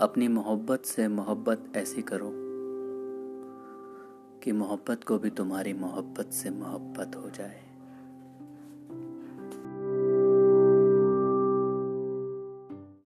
अपनी मोहब्बत से मोहब्बत ऐसी करो कि मोहब्बत को भी तुम्हारी मोहब्बत से मोहब्बत हो जाए।